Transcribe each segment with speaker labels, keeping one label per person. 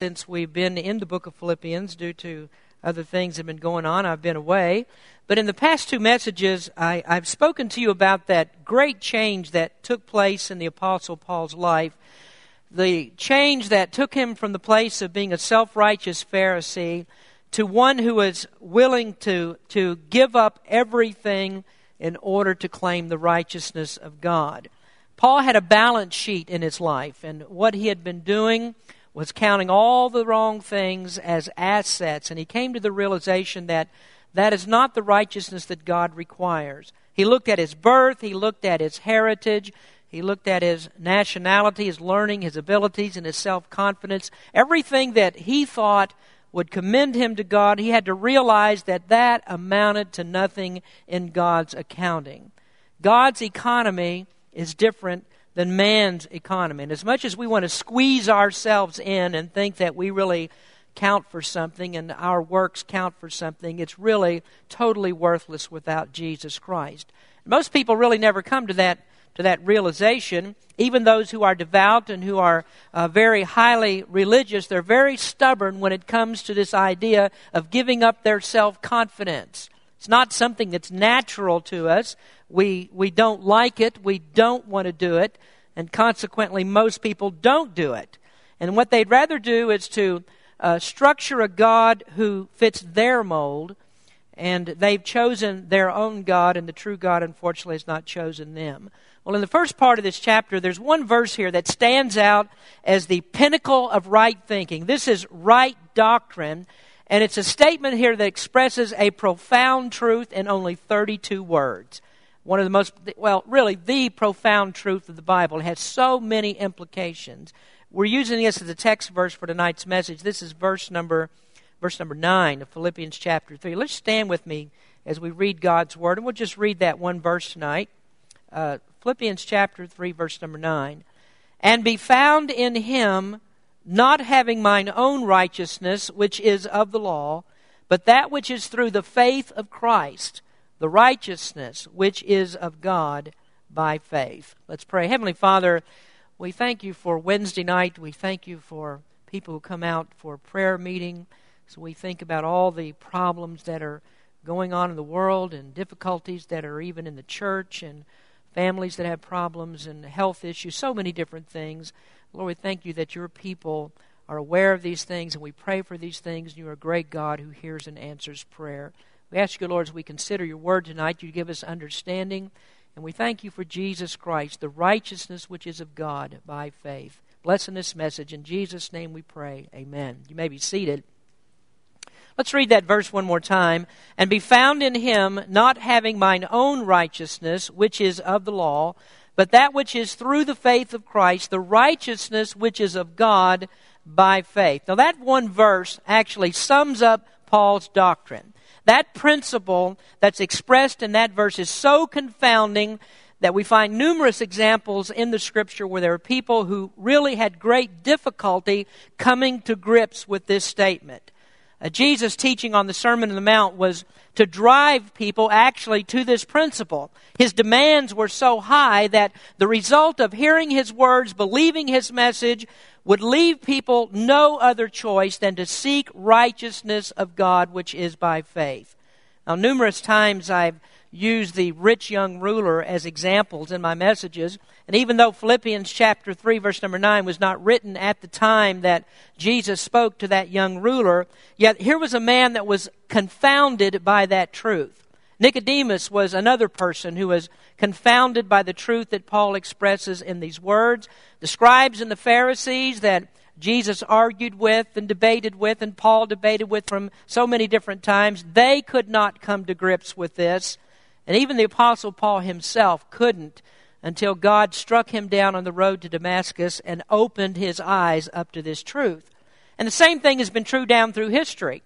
Speaker 1: since we've been in the book of Philippians due to other things that have been going on. I've been away. But in the past two messages, I, have spoken to you about that great change that took place in the Apostle Paul's life. The change that took him from the place of being a self righteous Pharisee to one who was willing to, to give up everything in order to claim the righteousness of God. Paul had a balance sheet in his life, and what he had been doing was counting all the wrong things as assets, and he came to the realization that that is not the righteousness that God requires. He looked at his birth, he looked at his heritage, he looked at his nationality, his learning, his abilities, and his self confidence. Everything that he thought would commend him to God, he had to realize that that amounted to nothing in God's accounting. God's economy is different than man's economy. And as much as we want to squeeze ourselves in and think that we really count for something and our works count for something, it's really totally worthless without Jesus Christ. Most people really never come to that to that realization. Even those who are devout and who are uh, very highly religious, they're very stubborn when it comes to this idea of giving up their self confidence. It's not something that's natural to us. We, we don't like it. We don't want to do it. And consequently, most people don't do it. And what they'd rather do is to uh, structure a God who fits their mold. And they've chosen their own God, and the true God, unfortunately, has not chosen them. Well, in the first part of this chapter, there's one verse here that stands out as the pinnacle of right thinking. This is right doctrine. And it's a statement here that expresses a profound truth in only 32 words one of the most, well, really the profound truth of the Bible. It has so many implications. We're using this as a text verse for tonight's message. This is verse number, verse number 9 of Philippians chapter 3. Let's stand with me as we read God's Word, and we'll just read that one verse tonight. Uh, Philippians chapter 3, verse number 9. And be found in him, not having mine own righteousness, which is of the law, but that which is through the faith of Christ the righteousness which is of God by faith. Let's pray. Heavenly Father, we thank you for Wednesday night. We thank you for people who come out for prayer meeting. So we think about all the problems that are going on in the world and difficulties that are even in the church and families that have problems and health issues, so many different things. Lord, we thank you that your people are aware of these things and we pray for these things. You are a great God who hears and answers prayer. We ask you, Lord, as we consider your word tonight, you give us understanding. And we thank you for Jesus Christ, the righteousness which is of God by faith. Bless in this message. In Jesus' name we pray. Amen. You may be seated. Let's read that verse one more time. And be found in him, not having mine own righteousness, which is of the law, but that which is through the faith of Christ, the righteousness which is of God by faith. Now, that one verse actually sums up Paul's doctrine. That principle that's expressed in that verse is so confounding that we find numerous examples in the scripture where there are people who really had great difficulty coming to grips with this statement. Uh, Jesus' teaching on the Sermon on the Mount was to drive people actually to this principle. His demands were so high that the result of hearing his words, believing his message, would leave people no other choice than to seek righteousness of God, which is by faith. Now, numerous times I've used the rich young ruler as examples in my messages. And even though Philippians chapter 3, verse number 9 was not written at the time that Jesus spoke to that young ruler, yet here was a man that was confounded by that truth. Nicodemus was another person who was confounded by the truth that Paul expresses in these words. The scribes and the Pharisees that Jesus argued with and debated with, and Paul debated with from so many different times, they could not come to grips with this. And even the Apostle Paul himself couldn't until God struck him down on the road to Damascus and opened his eyes up to this truth. And the same thing has been true down through history.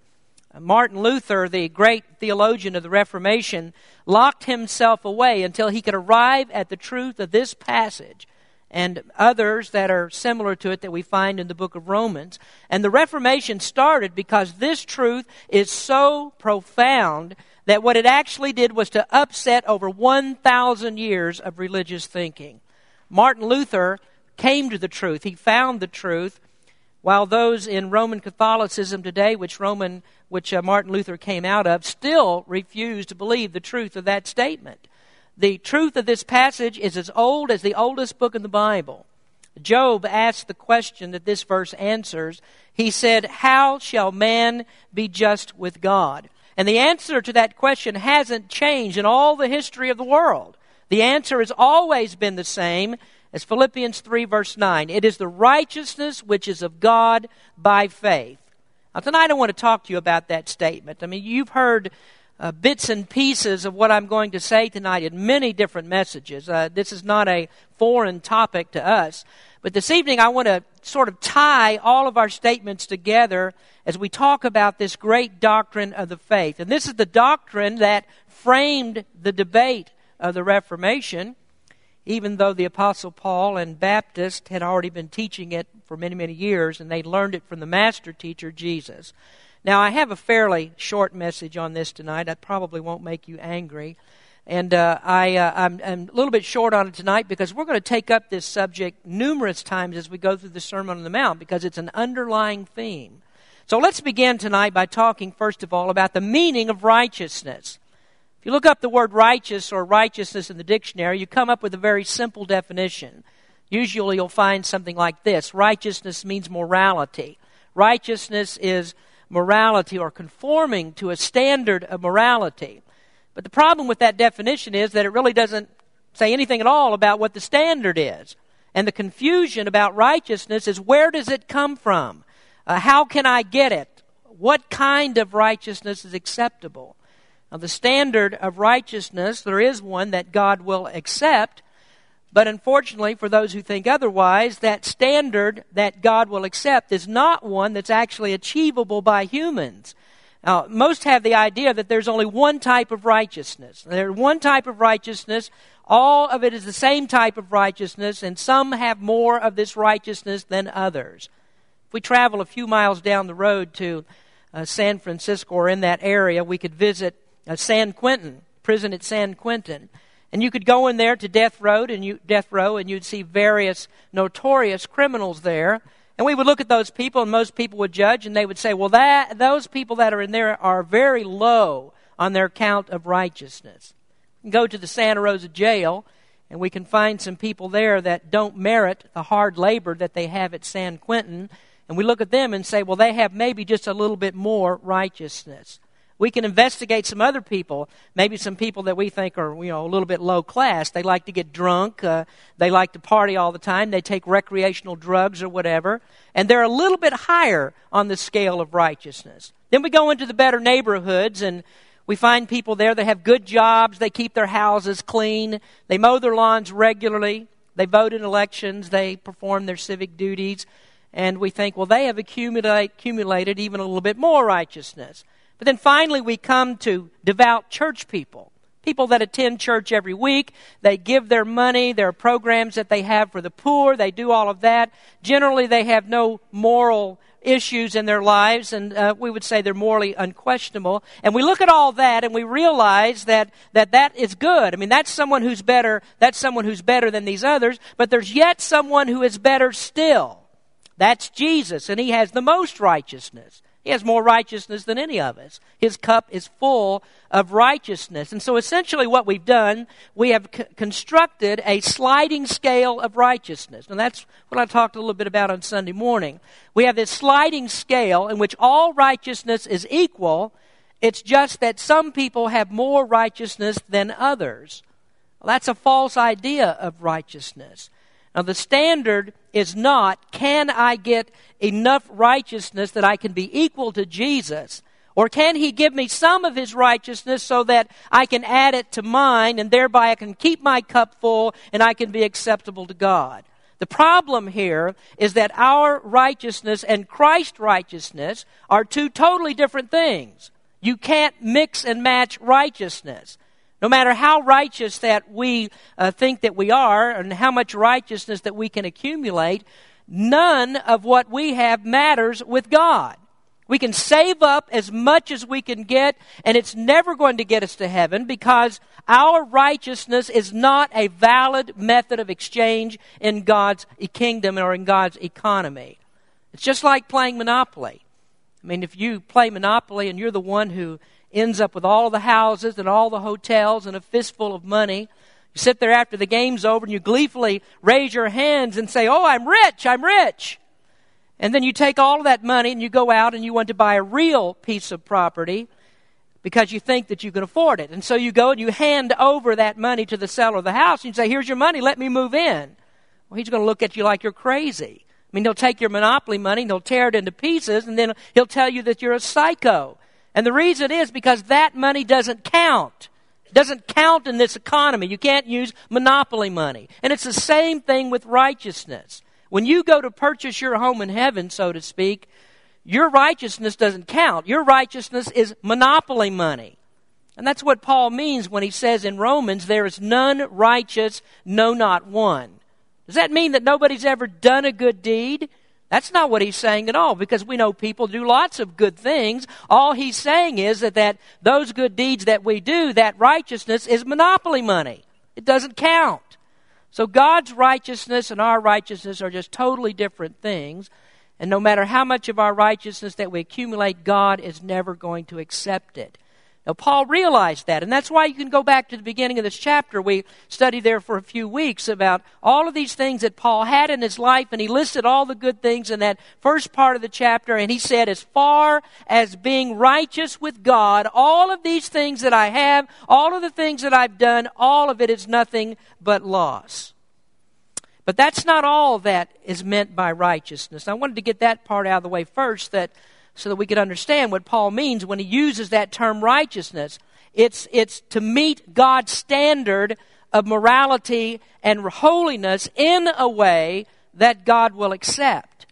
Speaker 1: Martin Luther, the great theologian of the Reformation, locked himself away until he could arrive at the truth of this passage and others that are similar to it that we find in the book of Romans. And the Reformation started because this truth is so profound that what it actually did was to upset over 1,000 years of religious thinking. Martin Luther came to the truth, he found the truth while those in Roman Catholicism today, which Roman, which uh, Martin Luther came out of, still refuse to believe the truth of that statement. The truth of this passage is as old as the oldest book in the Bible. Job asked the question that this verse answers. He said, How shall man be just with God? And the answer to that question hasn't changed in all the history of the world. The answer has always been the same as Philippians 3, verse 9. It is the righteousness which is of God by faith. Now, tonight I want to talk to you about that statement. I mean, you've heard uh, bits and pieces of what I'm going to say tonight in many different messages. Uh, this is not a foreign topic to us. But this evening, I want to sort of tie all of our statements together as we talk about this great doctrine of the faith. And this is the doctrine that framed the debate of the Reformation even though the Apostle Paul and Baptist had already been teaching it for many, many years, and they learned it from the master teacher, Jesus. Now, I have a fairly short message on this tonight. I probably won't make you angry. And uh, I, uh, I'm, I'm, a little bit short on it tonight because we're going to take up this subject numerous times as we go through the Sermon on the Mount because it's an underlying theme. So let's begin tonight by talking, first of all, about the meaning of righteousness. If you look up the word righteous or righteousness in the dictionary, you come up with a very simple definition. Usually you'll find something like this Righteousness means morality. Righteousness is morality or conforming to a standard of morality. But the problem with that definition is that it really doesn't say anything at all about what the standard is. And the confusion about righteousness is where does it come from? Uh, how can I get it? What kind of righteousness is acceptable? Now, the standard of righteousness, there is one that God will accept, but unfortunately, for those who think otherwise, that standard that God will accept is not one that's actually achievable by humans. Now, most have the idea that there's only one type of righteousness. There's one type of righteousness. All of it is the same type of righteousness, and some have more of this righteousness than others. If we travel a few miles down the road to uh, San Francisco or in that area, we could visit uh, San Quentin, prison at San Quentin. And you could go in there to death row, and you, death row, and you'd see various notorious criminals there. And we would look at those people, and most people would judge, and they would say, "Well, that those people that are in there are very low on their count of righteousness." Go to the Santa Rosa jail, and we can find some people there that don't merit the hard labor that they have at San Quentin. And we look at them and say, "Well, they have maybe just a little bit more righteousness." We can investigate some other people, maybe some people that we think are, you know, a little bit low class. They like to get drunk, uh, they like to party all the time, they take recreational drugs or whatever, and they're a little bit higher on the scale of righteousness. Then we go into the better neighborhoods and we find people there that have good jobs, they keep their houses clean, they mow their lawns regularly, they vote in elections, they perform their civic duties, and we think, well, they have accumulate, accumulated even a little bit more righteousness. But then finally, we come to devout church people. People that attend church every week, they give their money, there are programs that they have for the poor, they do all of that. Generally, they have no moral issues in their lives, and uh, we would say they're morally unquestionable. And we look at all that and we realize that, that that is good. I mean, that's someone who's better, that's someone who's better than these others, but there's yet someone who is better still. That's Jesus, and he has the most righteousness. He has more righteousness than any of us. His cup is full of righteousness. And so essentially, what we've done, we have c- constructed a sliding scale of righteousness. And that's what I talked a little bit about on Sunday morning. We have this sliding scale in which all righteousness is equal. It's just that some people have more righteousness than others. Well, that's a false idea of righteousness. Now, the standard is not, can I get enough righteousness that I can be equal to Jesus? Or can he give me some of his righteousness so that I can add it to mine and thereby I can keep my cup full and I can be acceptable to God? The problem here is that our righteousness and Christ's righteousness are two totally different things. You can't mix and match righteousness. No matter how righteous that we uh, think that we are and how much righteousness that we can accumulate, none of what we have matters with God. We can save up as much as we can get, and it's never going to get us to heaven because our righteousness is not a valid method of exchange in God's kingdom or in God's economy. It's just like playing Monopoly. I mean, if you play Monopoly and you're the one who ends up with all the houses and all the hotels and a fistful of money, you sit there after the game's over and you gleefully raise your hands and say, Oh, I'm rich, I'm rich. And then you take all of that money and you go out and you want to buy a real piece of property because you think that you can afford it. And so you go and you hand over that money to the seller of the house and you say, Here's your money, let me move in. Well, he's going to look at you like you're crazy. I mean, he'll take your monopoly money and he'll tear it into pieces and then he'll tell you that you're a psycho. And the reason is because that money doesn't count. It doesn't count in this economy. You can't use monopoly money. And it's the same thing with righteousness. When you go to purchase your home in heaven, so to speak, your righteousness doesn't count. Your righteousness is monopoly money. And that's what Paul means when he says in Romans, there is none righteous, no, not one. Does that mean that nobody's ever done a good deed? That's not what he's saying at all, because we know people do lots of good things. All he's saying is that, that those good deeds that we do, that righteousness is monopoly money. It doesn't count. So God's righteousness and our righteousness are just totally different things. And no matter how much of our righteousness that we accumulate, God is never going to accept it. Now, Paul realized that, and that's why you can go back to the beginning of this chapter. We studied there for a few weeks about all of these things that Paul had in his life, and he listed all the good things in that first part of the chapter, and he said, as far as being righteous with God, all of these things that I have, all of the things that I've done, all of it is nothing but loss. But that's not all that is meant by righteousness. I wanted to get that part out of the way first, that so that we could understand what Paul means when he uses that term righteousness. It's, it's to meet God's standard of morality and holiness in a way that God will accept.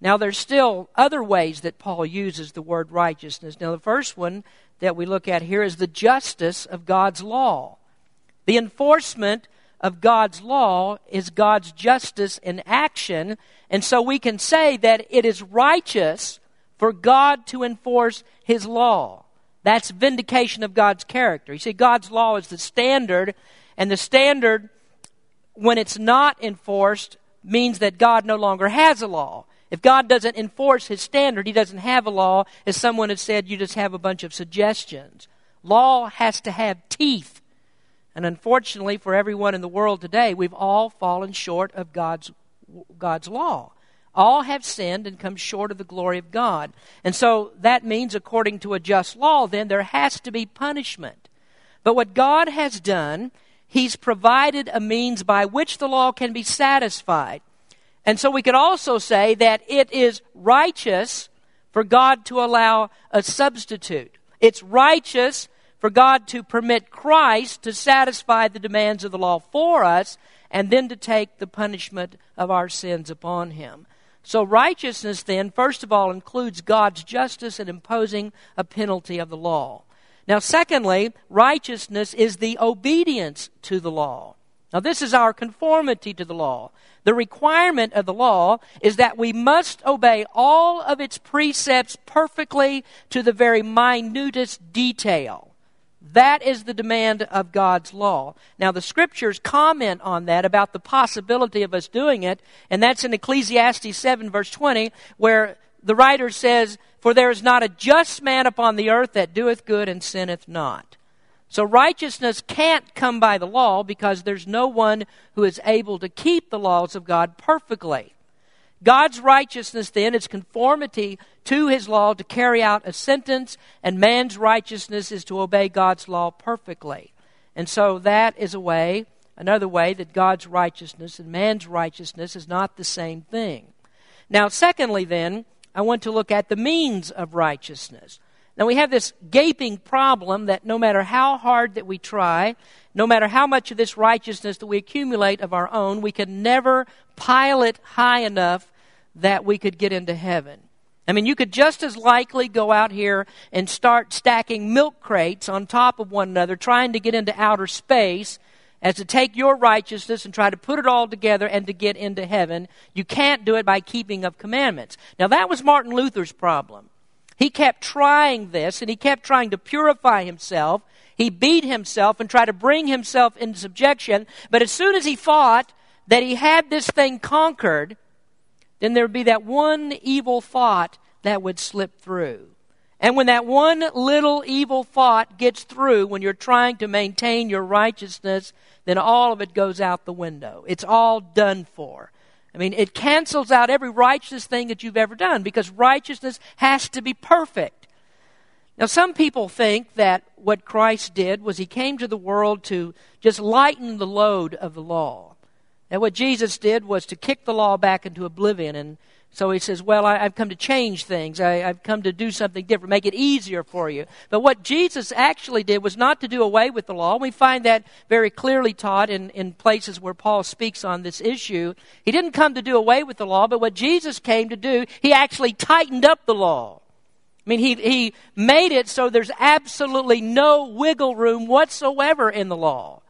Speaker 1: Now, there's still other ways that Paul uses the word righteousness. Now, the first one that we look at here is the justice of God's law. The enforcement of God's law is God's justice in action, and so we can say that it is righteous for God to enforce His law. That's vindication of God's character. You see, God's law is the standard, and the standard, when it's not enforced, means that God no longer has a law. If God doesn't enforce His standard, He doesn't have a law. As someone has said, you just have a bunch of suggestions. Law has to have teeth. And unfortunately, for everyone in the world today, we've all fallen short of God's, God's law. All have sinned and come short of the glory of God. And so that means, according to a just law, then there has to be punishment. But what God has done, He's provided a means by which the law can be satisfied. And so we could also say that it is righteous for God to allow a substitute. It's righteous for God to permit Christ to satisfy the demands of the law for us and then to take the punishment of our sins upon Him. So, righteousness then, first of all, includes God's justice in imposing a penalty of the law. Now, secondly, righteousness is the obedience to the law. Now, this is our conformity to the law. The requirement of the law is that we must obey all of its precepts perfectly to the very minutest detail. That is the demand of God's law. Now, the scriptures comment on that about the possibility of us doing it, and that's in Ecclesiastes 7, verse 20, where the writer says, For there is not a just man upon the earth that doeth good and sinneth not. So righteousness can't come by the law because there's no one who is able to keep the laws of God perfectly. God's righteousness then is conformity to his law to carry out a sentence, and man's righteousness is to obey God's law perfectly. And so that is a way, another way, that God's righteousness and man's righteousness is not the same thing. Now, secondly, then, I want to look at the means of righteousness. Now, we have this gaping problem that no matter how hard that we try, no matter how much of this righteousness that we accumulate of our own, we can never pile it high enough that we could get into heaven. I mean, you could just as likely go out here and start stacking milk crates on top of one another, trying to get into outer space, as to take your righteousness and try to put it all together and to get into heaven. You can't do it by keeping of commandments. Now, that was Martin Luther's problem. He kept trying this, and he kept trying to purify himself. He beat himself and tried to bring himself into subjection. But as soon as he thought that he had this thing conquered, then there would be that one evil thought that would slip through. And when that one little evil thought gets through, when you're trying to maintain your righteousness, then all of it goes out the window. It's all done for. I mean, it cancels out every righteous thing that you've ever done because righteousness has to be perfect. Now, some people think that what Christ did was he came to the world to just lighten the load of the law. And what Jesus did was to kick the law back into oblivion and so he says, Well, I, have come to change things. I, have come to do something different, make it easier for you. But what Jesus actually did was not to do away with the law. We find that very clearly taught in, in places where Paul speaks on this issue. He didn't come to do away with the law, but what Jesus came to do, he actually tightened up the law. I mean, he, he made it so there's absolutely no wiggle room whatsoever in the law.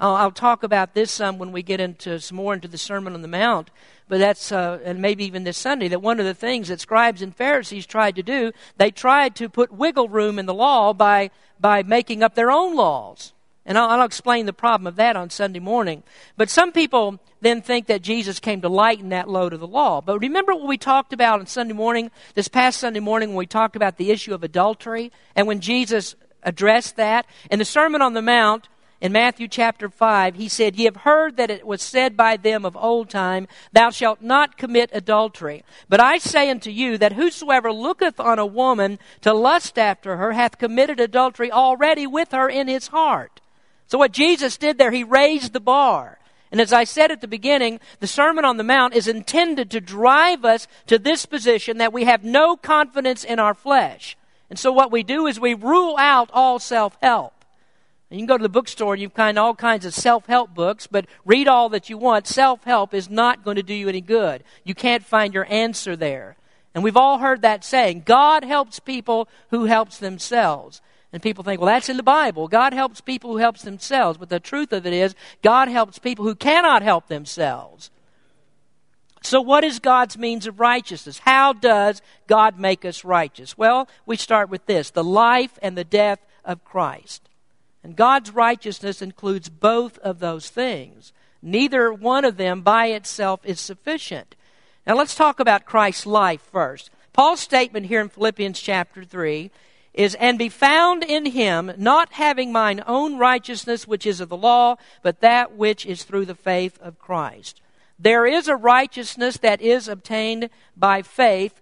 Speaker 1: I'll, I'll talk about this some when we get into some more into the Sermon on the Mount but that's, uh, and maybe even this Sunday, that one of the things that scribes and Pharisees tried to do, they tried to put wiggle room in the law by, by making up their own laws. And I'll, I'll explain the problem of that on Sunday morning. But some people then think that Jesus came to lighten that load of the law. But remember what we talked about on Sunday morning, this past Sunday morning, when we talked about the issue of adultery, and when Jesus addressed that? In the Sermon on the Mount, in Matthew chapter 5, he said, Ye have heard that it was said by them of old time, Thou shalt not commit adultery. But I say unto you that whosoever looketh on a woman to lust after her hath committed adultery already with her in his heart. So what Jesus did there, he raised the bar. And as I said at the beginning, the Sermon on the Mount is intended to drive us to this position that we have no confidence in our flesh. And so what we do is we rule out all self-help. You can go to the bookstore and you find all kinds of self help books, but read all that you want. Self help is not going to do you any good. You can't find your answer there. And we've all heard that saying God helps people who helps themselves. And people think, well, that's in the Bible. God helps people who helps themselves. But the truth of it is, God helps people who cannot help themselves. So, what is God's means of righteousness? How does God make us righteous? Well, we start with this the life and the death of Christ. And God's righteousness includes both of those things. Neither one of them by itself is sufficient. Now let's talk about Christ's life first. Paul's statement here in Philippians chapter 3 is, And be found in him, not having mine own righteousness which is of the law, but that which is through the faith of Christ. There is a righteousness that is obtained by faith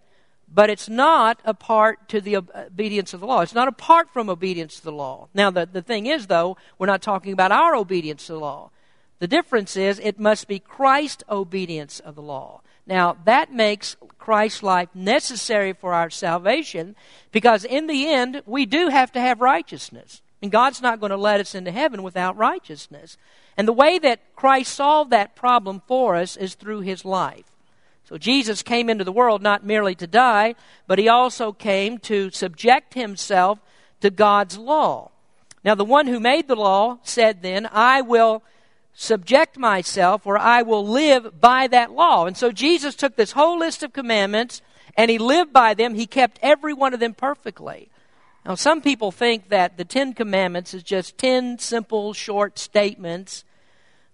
Speaker 1: but it's not apart to the obedience of the law. It's not apart from obedience to the law. Now, the, the thing is, though, we're not talking about our obedience to the law. The difference is it must be Christ's obedience of the law. Now, that makes Christ's life necessary for our salvation because in the end, we do have to have righteousness. And God's not going to let us into heaven without righteousness. And the way that Christ solved that problem for us is through his life. So Jesus came into the world not merely to die, but he also came to subject himself to God's law. Now, the one who made the law said then, I will subject myself or I will live by that law. And so Jesus took this whole list of commandments and he lived by them. He kept every one of them perfectly. Now, some people think that the Ten Commandments is just ten simple, short statements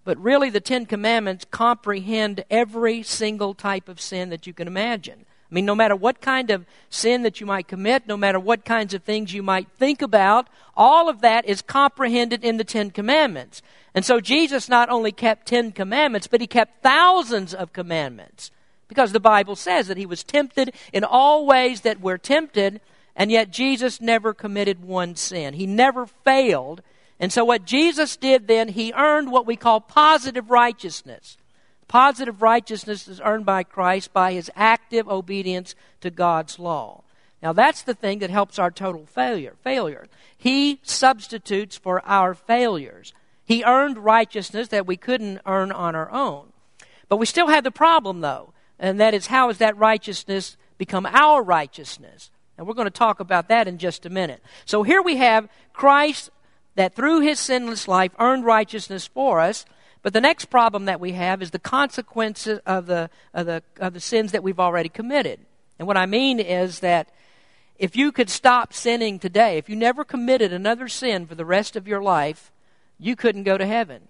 Speaker 1: but really, the Ten Commandments comprehend every single type of sin that you can imagine. I mean, no matter what kind of sin that you might commit, no matter what kinds of things you might think about, all of that is comprehended in the Ten Commandments. And so Jesus not only kept Ten Commandments, but he kept thousands of commandments. Because the Bible says that he was tempted in all ways that we're tempted, and yet Jesus never committed one sin. He never failed and so, what Jesus did then, he earned what we call positive righteousness. Positive righteousness is earned by Christ by his active obedience to God's law. Now, that's the thing that helps our total failure. Failure. He substitutes for our failures. He earned righteousness that we couldn't earn on our own. But we still have the problem, though, and that is how has that righteousness become our righteousness? And we're going to talk about that in just a minute. So here we have Christ that through his sinless life earned righteousness for us. But the next problem that we have is the consequences of the, of the, of the sins that we've already committed. And what I mean is that if you could stop sinning today, if you never committed another sin for the rest of your life, you couldn't go to heaven.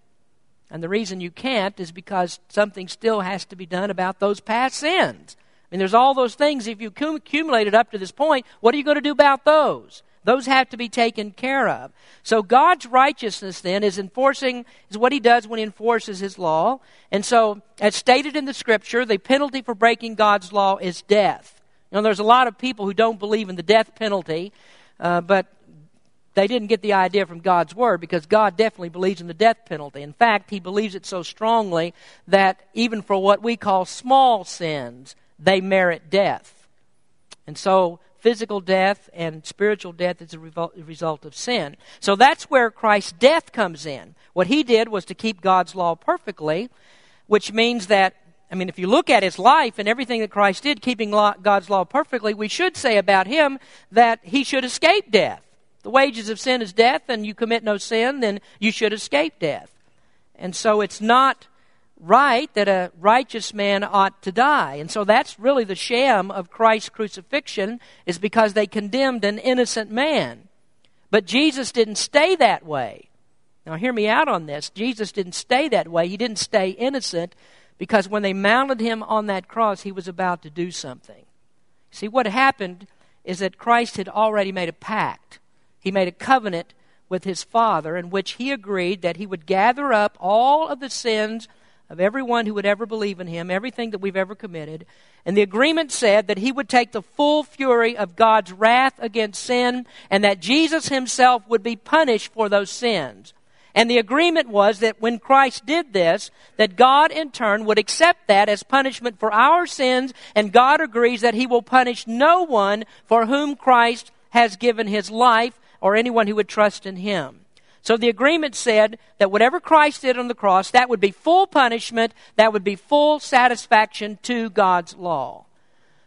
Speaker 1: And the reason you can't is because something still has to be done about those past sins. I mean, there's all those things. If you accumulated up to this point, what are you going to do about those? Those have to be taken care of. So God's righteousness then is enforcing, is what he does when he enforces his law. And so, as stated in the scripture, the penalty for breaking God's law is death. You know, there's a lot of people who don't believe in the death penalty, uh, but they didn't get the idea from God's Word because God definitely believes in the death penalty. In fact, He believes it so strongly that even for what we call small sins, they merit death. And so, physical death and spiritual death is a result of sin. So that's where Christ's death comes in. What He did was to keep God's law perfectly, which means that I mean, if you look at his life and everything that Christ did, keeping God's law perfectly, we should say about him that he should escape death. The wages of sin is death, and you commit no sin, then you should escape death. And so it's not right that a righteous man ought to die. And so that's really the sham of Christ's crucifixion, is because they condemned an innocent man. But Jesus didn't stay that way. Now, hear me out on this. Jesus didn't stay that way. He didn't stay innocent because when they mounted him on that cross, he was about to do something. See, what happened is that Christ had already made a pact he made a covenant with his Father in which he agreed that he would gather up all of the sins of everyone who would ever believe in him, everything that we've ever committed. And the agreement said that he would take the full fury of God's wrath against sin and that Jesus himself would be punished for those sins. And the agreement was that when Christ did this, that God in turn would accept that as punishment for our sins, and God agrees that he will punish no one for whom Christ has given his life or anyone who would trust in him. So the agreement said that whatever Christ did on the cross, that would be full punishment, that would be full satisfaction to God's law.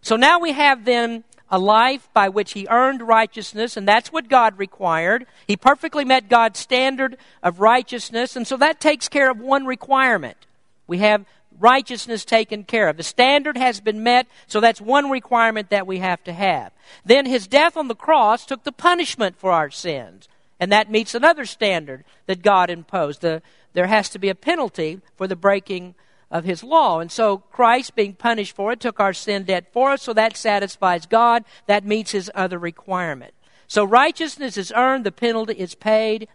Speaker 1: So now we have then a life by which he earned righteousness, and that's what God required. He perfectly met God's standard of righteousness, and so that takes care of one requirement. We have righteousness taken care of. The standard has been met, so that's one requirement that we have to have. Then his death on the cross took the punishment for our sins. And that meets another standard that God imposed. The, there has to be a penalty for the breaking of his law. And so Christ, being punished for it, took our sin debt for us, so that satisfies God. That meets his other requirement. So righteousness is earned, the penalty is paid,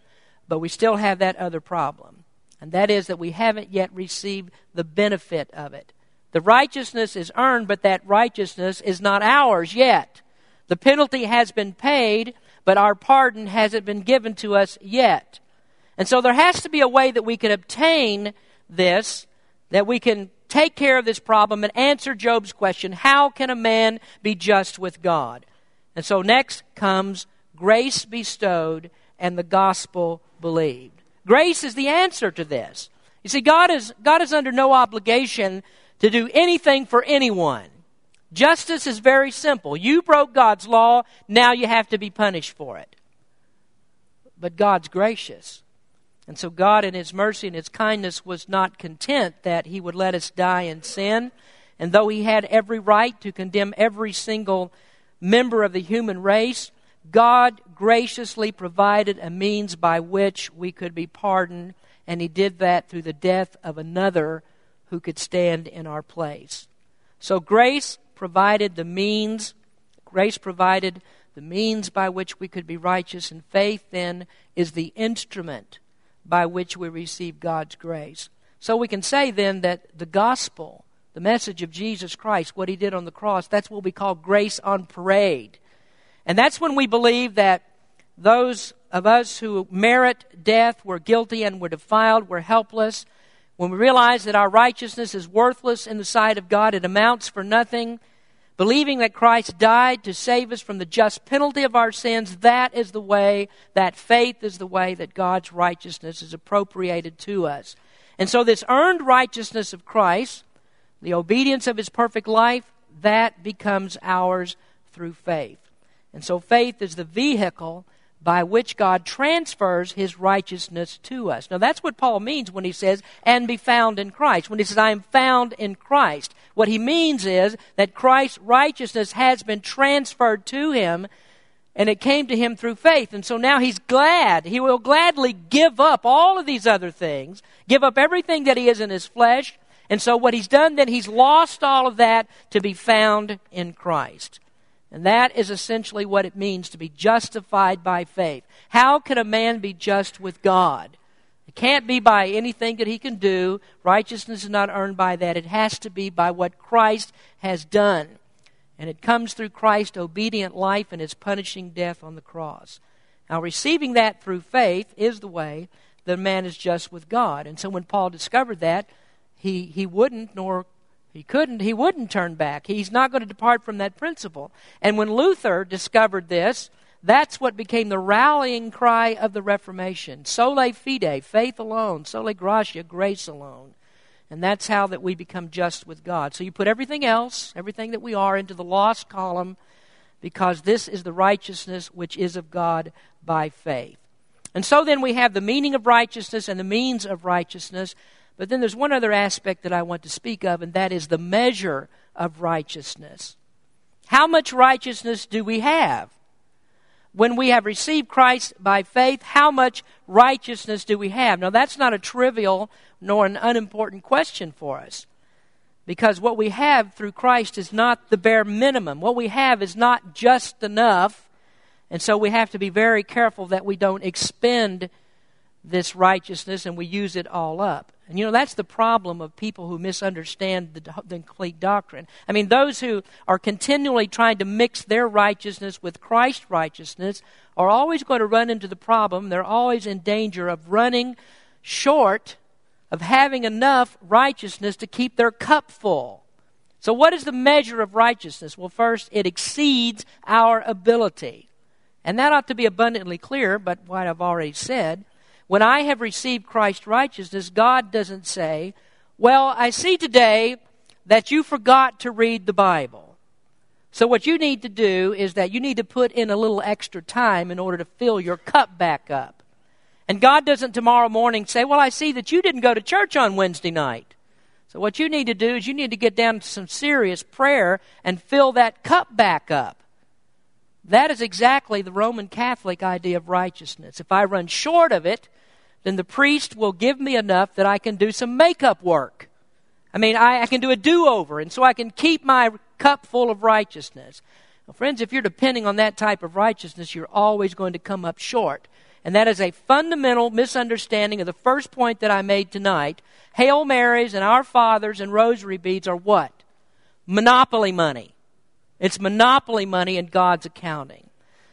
Speaker 1: but we still have that other problem and that is that we haven't yet received the benefit of it. The righteousness is earned, but that righteousness is not ours yet. The penalty has been paid, but our pardon hasn't been given to us yet. And so there has to be a way that we can obtain this, that we can take care of this problem and answer Job's question how can a man be just with God? And so next comes grace bestowed and the gospel believed. Grace is the answer to this. You see, God is, God is under no obligation to do anything for anyone. Justice is very simple. You broke God's law, now you have to be punished for it. But God's gracious. And so God, in His mercy and His kindness, was not content that He would let us die in sin. And though He had every right to condemn every single member of the human race, God graciously provided a means by which we could be pardoned, and He did that through the death of another who could stand in our place. So grace provided the means, grace provided the means by which we could be righteous, and faith then is the instrument by which we receive God's grace. So we can say then that the gospel, the message of Jesus Christ, what he did on the cross, that's what we call grace on parade. And that's when we believe that those of us who merit death were guilty and were defiled, were helpless. When we realize that our righteousness is worthless in the sight of God, it amounts for nothing. Believing that Christ died to save us from the just penalty of our sins, that is the way, that faith is the way that God's righteousness is appropriated to us. And so, this earned righteousness of Christ, the obedience of his perfect life, that becomes ours through faith. And so faith is the vehicle by which God transfers his righteousness to us. Now that's what Paul means when he says, and be found in Christ. When he says, I am found in Christ. What he means is that Christ's righteousness has been transferred to him And it came to him through faith. And so now he's glad. He will gladly give up all of these other things, give up everything that he is in his flesh. And so what he's done, then he's lost all of that to be found in Christ. And that is essentially what it means to be justified by faith. How can a man be just with God? It can't be by anything that he can do. Righteousness is not earned by that. It has to be by what Christ has done. And it comes through Christ's obedient life and his punishing death on the cross. Now, receiving that through faith is the way that man is just with God. And so when Paul discovered that, he, he wouldn't nor he couldn't, he wouldn't turn back. He's not going to depart from that principle. And when Luther discovered this, that's what became the rallying cry of the Reformation. Sola fide, faith alone. Sola gratia, grace alone. And that's how that we become just with God. So you put everything else, everything that we are, into the lost column because this is the righteousness which is of God by faith. And so then we have the meaning of righteousness and the means of righteousness. But then there's one other aspect that I want to speak of, and that is the measure of righteousness. How much righteousness do we have? When we have received Christ by faith, how much righteousness do we have? Now, that's not a trivial nor an unimportant question for us. Because what we have through Christ is not the bare minimum. What we have is not just enough. And so we have to be very careful that we don't expend this righteousness and we use it all up. And you know, that's the problem of people who misunderstand the, the complete doctrine. I mean, those who are continually trying to mix their righteousness with Christ's righteousness are always going to run into the problem. They're always in danger of running short of having enough righteousness to keep their cup full. So, what is the measure of righteousness? Well, first, it exceeds our ability. And that ought to be abundantly clear, but what I've already said. When I have received Christ's righteousness, God doesn't say, Well, I see today that you forgot to read the Bible. So, what you need to do is that you need to put in a little extra time in order to fill your cup back up. And God doesn't tomorrow morning say, Well, I see that you didn't go to church on Wednesday night. So, what you need to do is you need to get down to some serious prayer and fill that cup back up. That is exactly the Roman Catholic idea of righteousness. If I run short of it, then the priest will give me enough that I can do some makeup work. I mean, I, I can do a do over, and so I can keep my cup full of righteousness. Well, friends, if you're depending on that type of righteousness, you're always going to come up short. And that is a fundamental misunderstanding of the first point that I made tonight. Hail Marys and Our Fathers and Rosary beads are what? Monopoly money. It's monopoly money in God's accounting.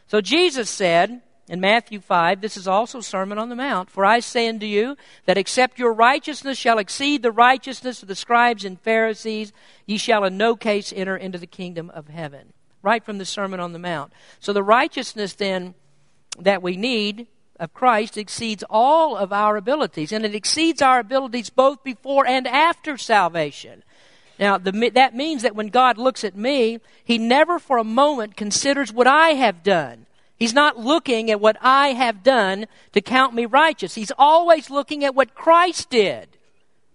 Speaker 1: So Jesus said, in Matthew 5, this is also Sermon on the Mount. For I say unto you that except your righteousness shall exceed the righteousness of the scribes and Pharisees, ye shall in no case enter into the kingdom of heaven. Right from the Sermon on the Mount. So the righteousness then that we need of Christ exceeds all of our abilities, and it exceeds our abilities both before and after salvation. Now, the, that means that when God looks at me, He never for a moment considers what I have done. He's not looking at what I have done to count me righteous. He's always looking at what Christ did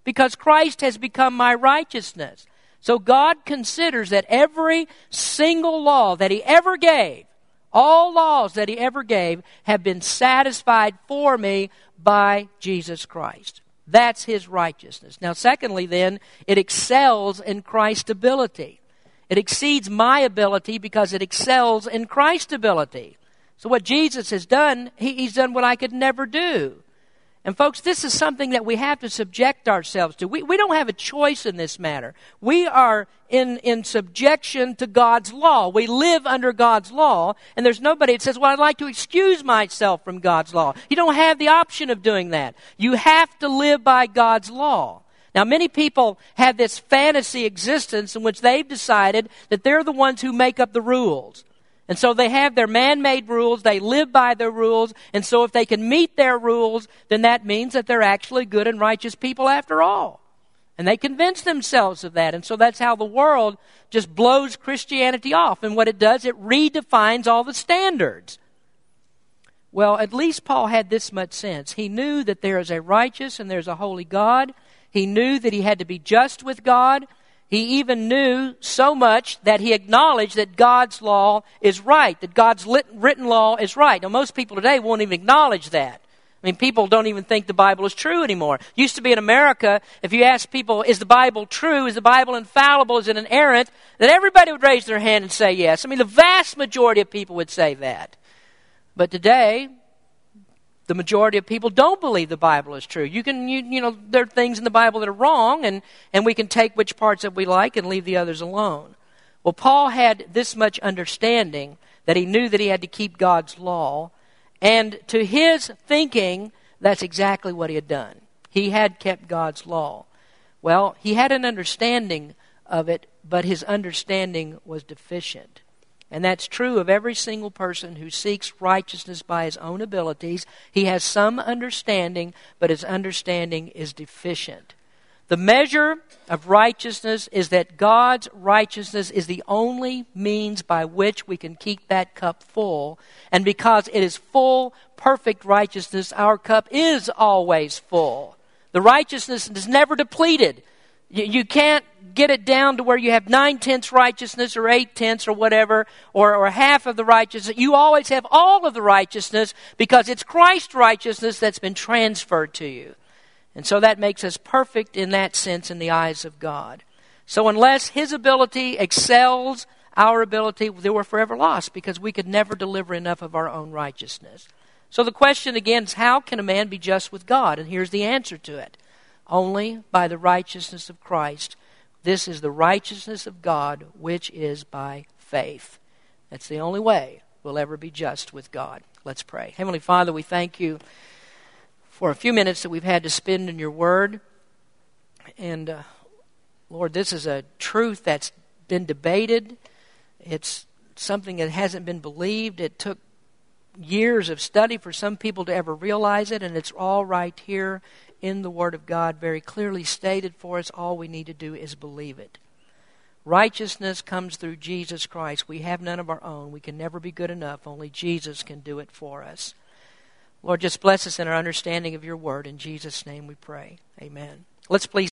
Speaker 1: because Christ has become my righteousness. So God considers that every single law that He ever gave, all laws that He ever gave, have been satisfied for me by Jesus Christ. That's His righteousness. Now, secondly, then, it excels in Christ's ability. It exceeds my ability because it excels in Christ's ability. So, what Jesus has done, he, he's done what I could never do. And, folks, this is something that we have to subject ourselves to. We, we don't have a choice in this matter. We are in, in subjection to God's law. We live under God's law, and there's nobody that says, Well, I'd like to excuse myself from God's law. You don't have the option of doing that. You have to live by God's law. Now, many people have this fantasy existence in which they've decided that they're the ones who make up the rules. And so they have their man made rules, they live by their rules, and so if they can meet their rules, then that means that they're actually good and righteous people after all. And they convince themselves of that. And so that's how the world just blows Christianity off. And what it does, it redefines all the standards. Well, at least Paul had this much sense. He knew that there is a righteous and there's a holy God. He knew that he had to be just with God. He even knew so much that he acknowledged that God's law is right, that God's written law is right. Now, most people today won't even acknowledge that. I mean, people don't even think the Bible is true anymore. Used to be in America, if you ask people, is the Bible true? Is the Bible infallible? Is it inerrant? Then everybody would raise their hand and say yes. I mean, the vast majority of people would say that. But today, the majority of people don't believe the Bible is true. You can, you, you know, there are things in the Bible that are wrong, and, and we can take which parts that we like and leave the others alone. Well, Paul had this much understanding that he knew that he had to keep God's law, and to his thinking, that's exactly what he had done. He had kept God's law. Well, he had an understanding of it, but his understanding was deficient. And that's true of every single person who seeks righteousness by his own abilities. He has some understanding, but his understanding is deficient. The measure of righteousness is that God's righteousness is the only means by which we can keep that cup full. And because it is full, perfect righteousness, our cup is always full. The righteousness is never depleted. You, can't get it down to where you have nine tenths righteousness or eight tenths or whatever, or, or half of the righteousness. You always have all of the righteousness because it's Christ's righteousness that's been transferred to you. And so that makes us perfect in that sense in the eyes of God. So unless His ability excels our ability, then we're forever lost because we could never deliver enough of our own righteousness. So the question again is how can a man be just with God? And here's the answer to it only by the righteousness of Christ. This is the righteousness of God, which is by faith. That's the only way we'll ever be just with God. Let's pray. Heavenly Father, we thank you for a few minutes that we've had to spend in your word. And uh, Lord, this is a truth that's been debated. It's something that hasn't been believed. It took years of study for some people to ever realize it, and it's all right here in the Word of God, very clearly stated for us. All we need to do is believe it. Righteousness comes through Jesus Christ. We have none of our own. We can never be good enough. Only Jesus can do it for us. Lord, just bless us in our understanding of your word. In Jesus' name we pray. Amen. Let's please.